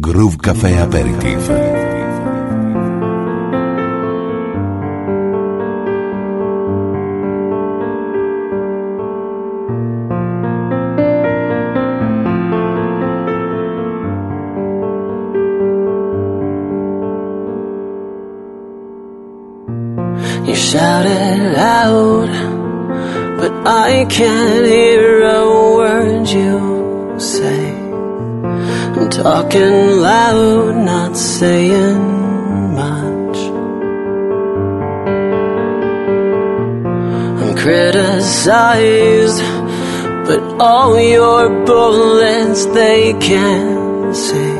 Groove Café Aperitif. You shouted out, but I can't talking loud, not saying much. I'm criticized, but all your bullets they can't see.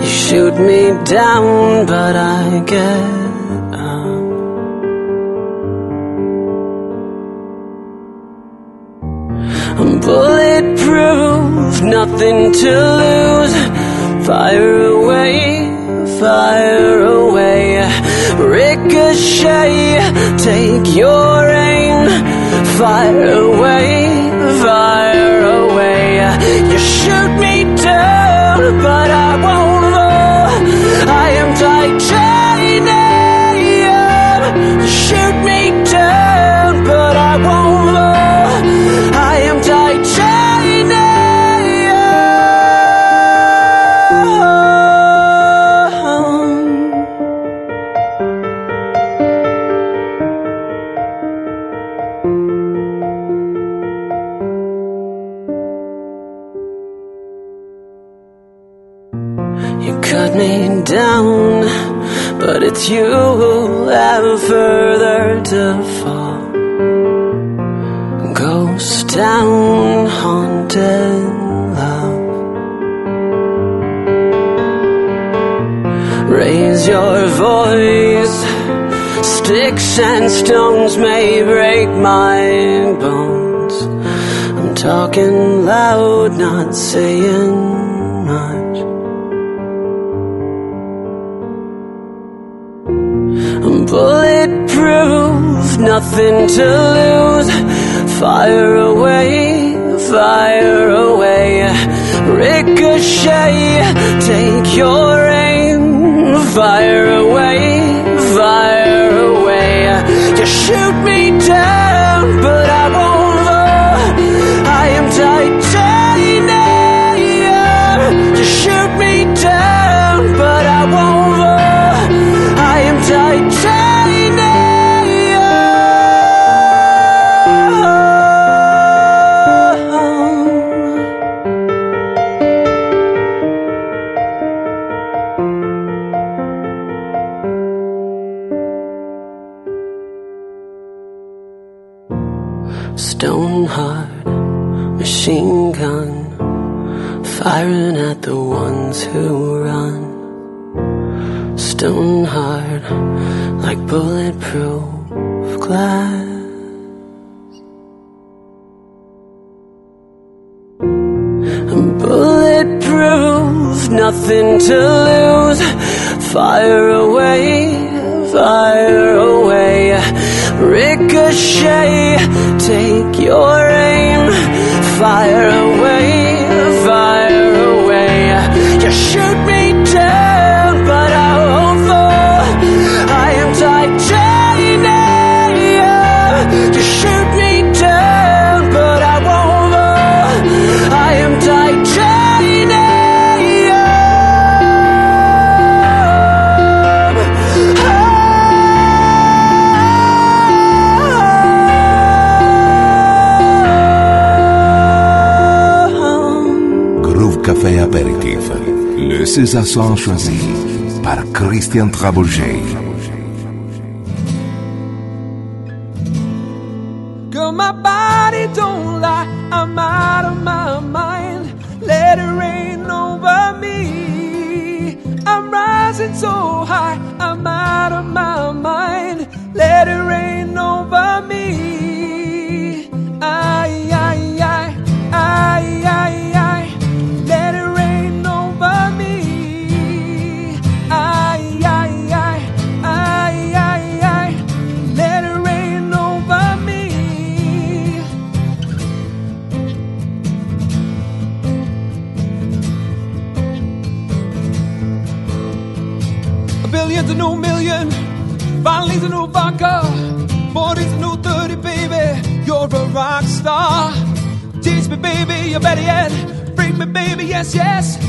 You shoot me down, but I get nothing to lose. Fire away, fire away. Ricochet, take your aim. Fire away, fire away. You shoot me down, but I won't fall. I stones may break my bones. I'm talking loud, not saying much. I'm bulletproof, nothing to lose. Fire away, fire away. Ricochet, take your aim. Fire away. You shoot me nothing to lose. Fire away, fire away. Ricochet, take your aim. Fire away, César son choisi par Christian Trabouget. esquece esse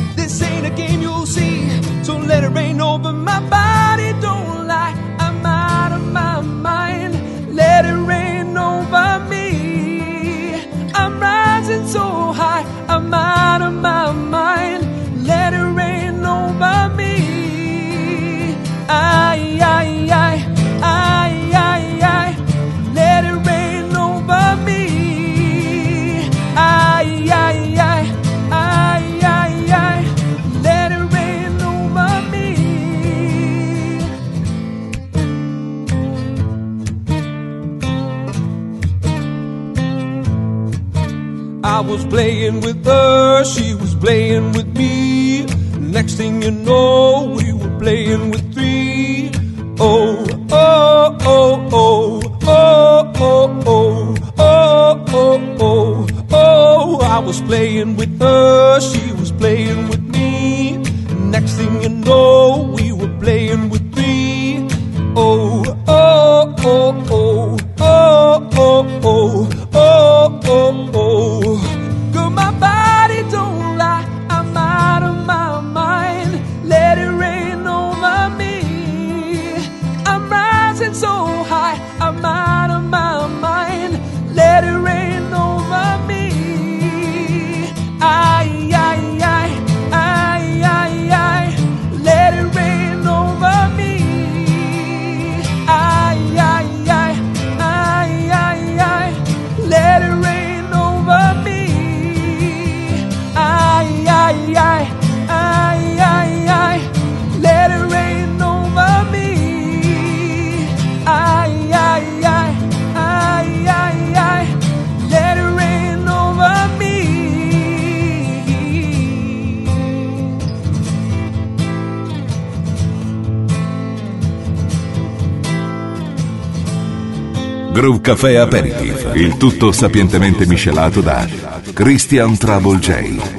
Brew Café Aperitif. Il tutto sapientemente miscelato da Christian Trouble J.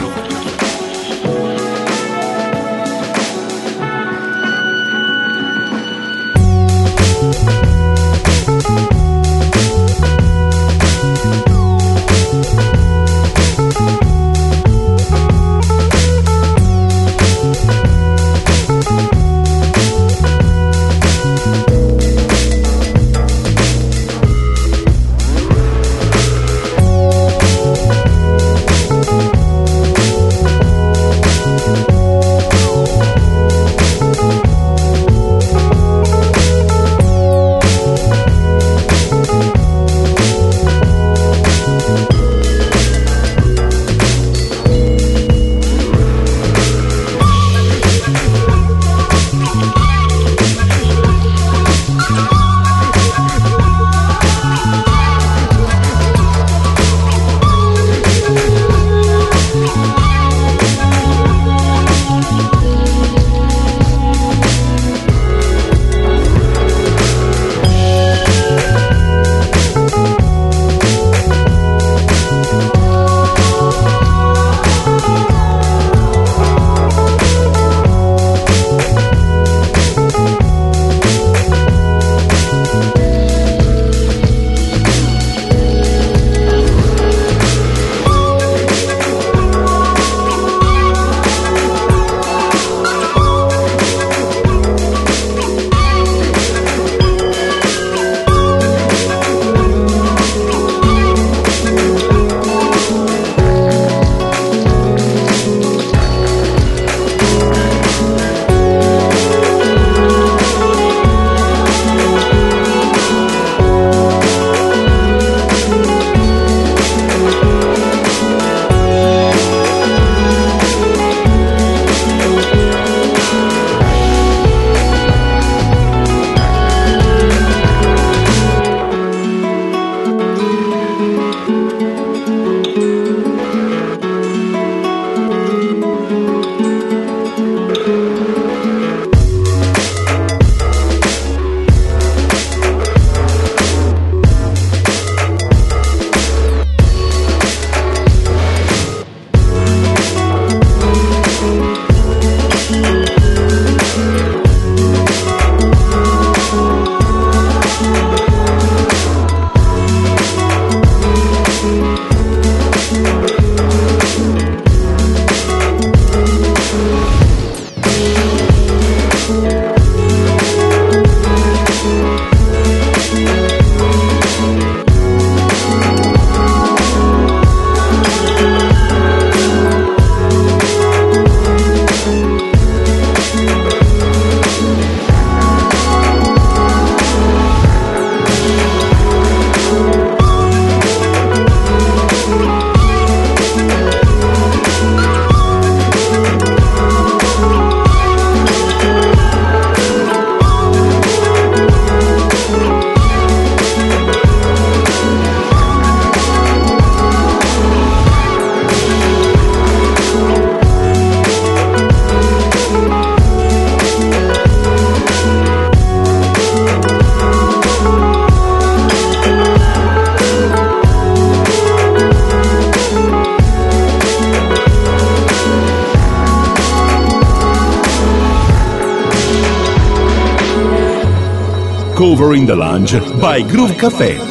In the Lounge by Groove Café.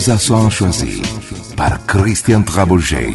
ces accents choisis par Christian Traboget.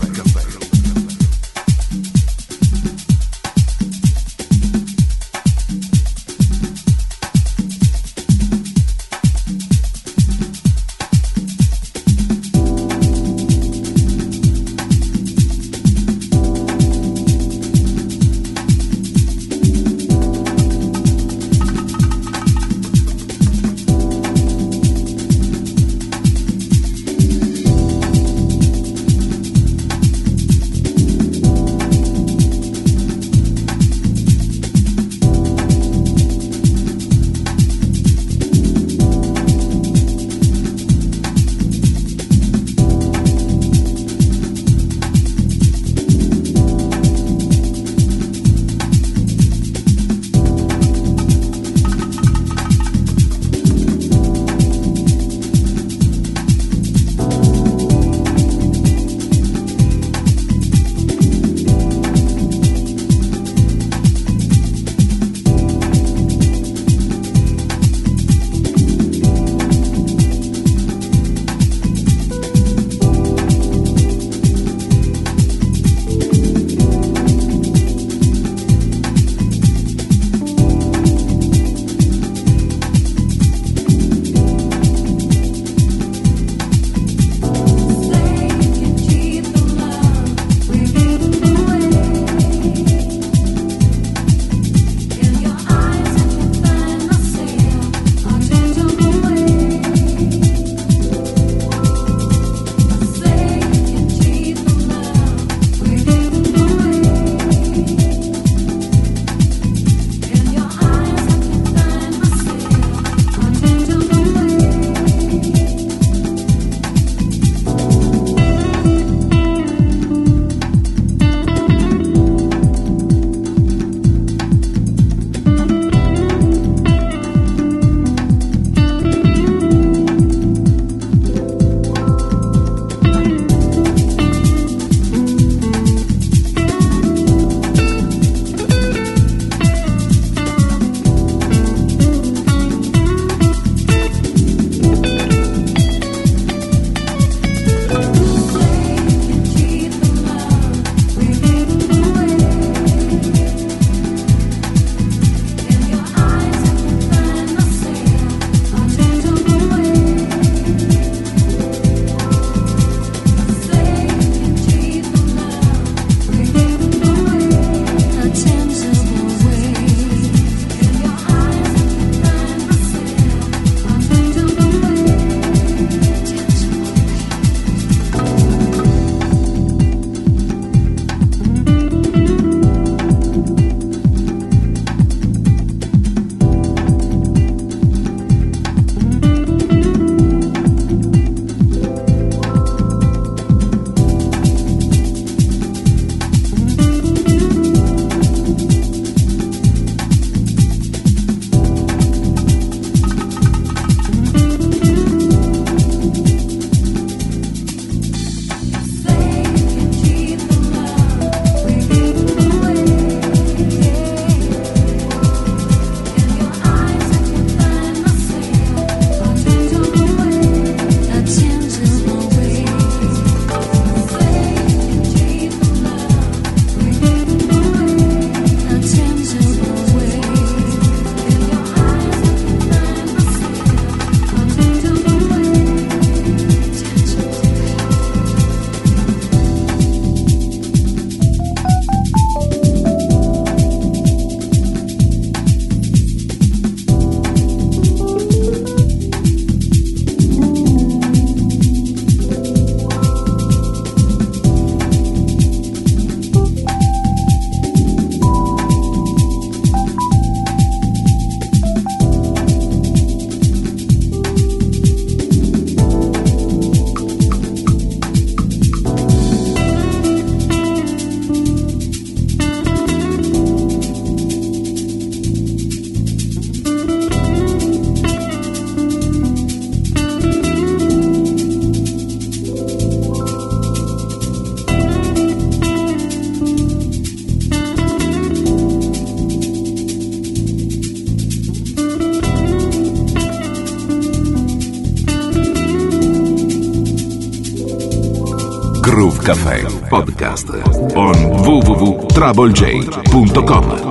doublej.com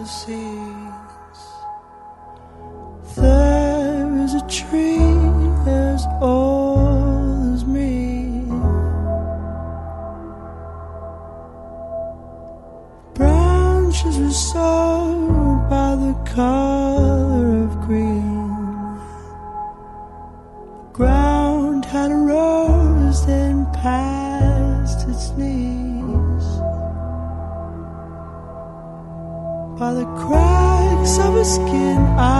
the seeds, there is a tree color of green. The Ground had rose then past its knees. By the cracks of her skin, I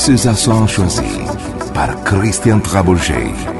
César seront choisis par Christian Trabouget.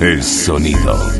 es sonido.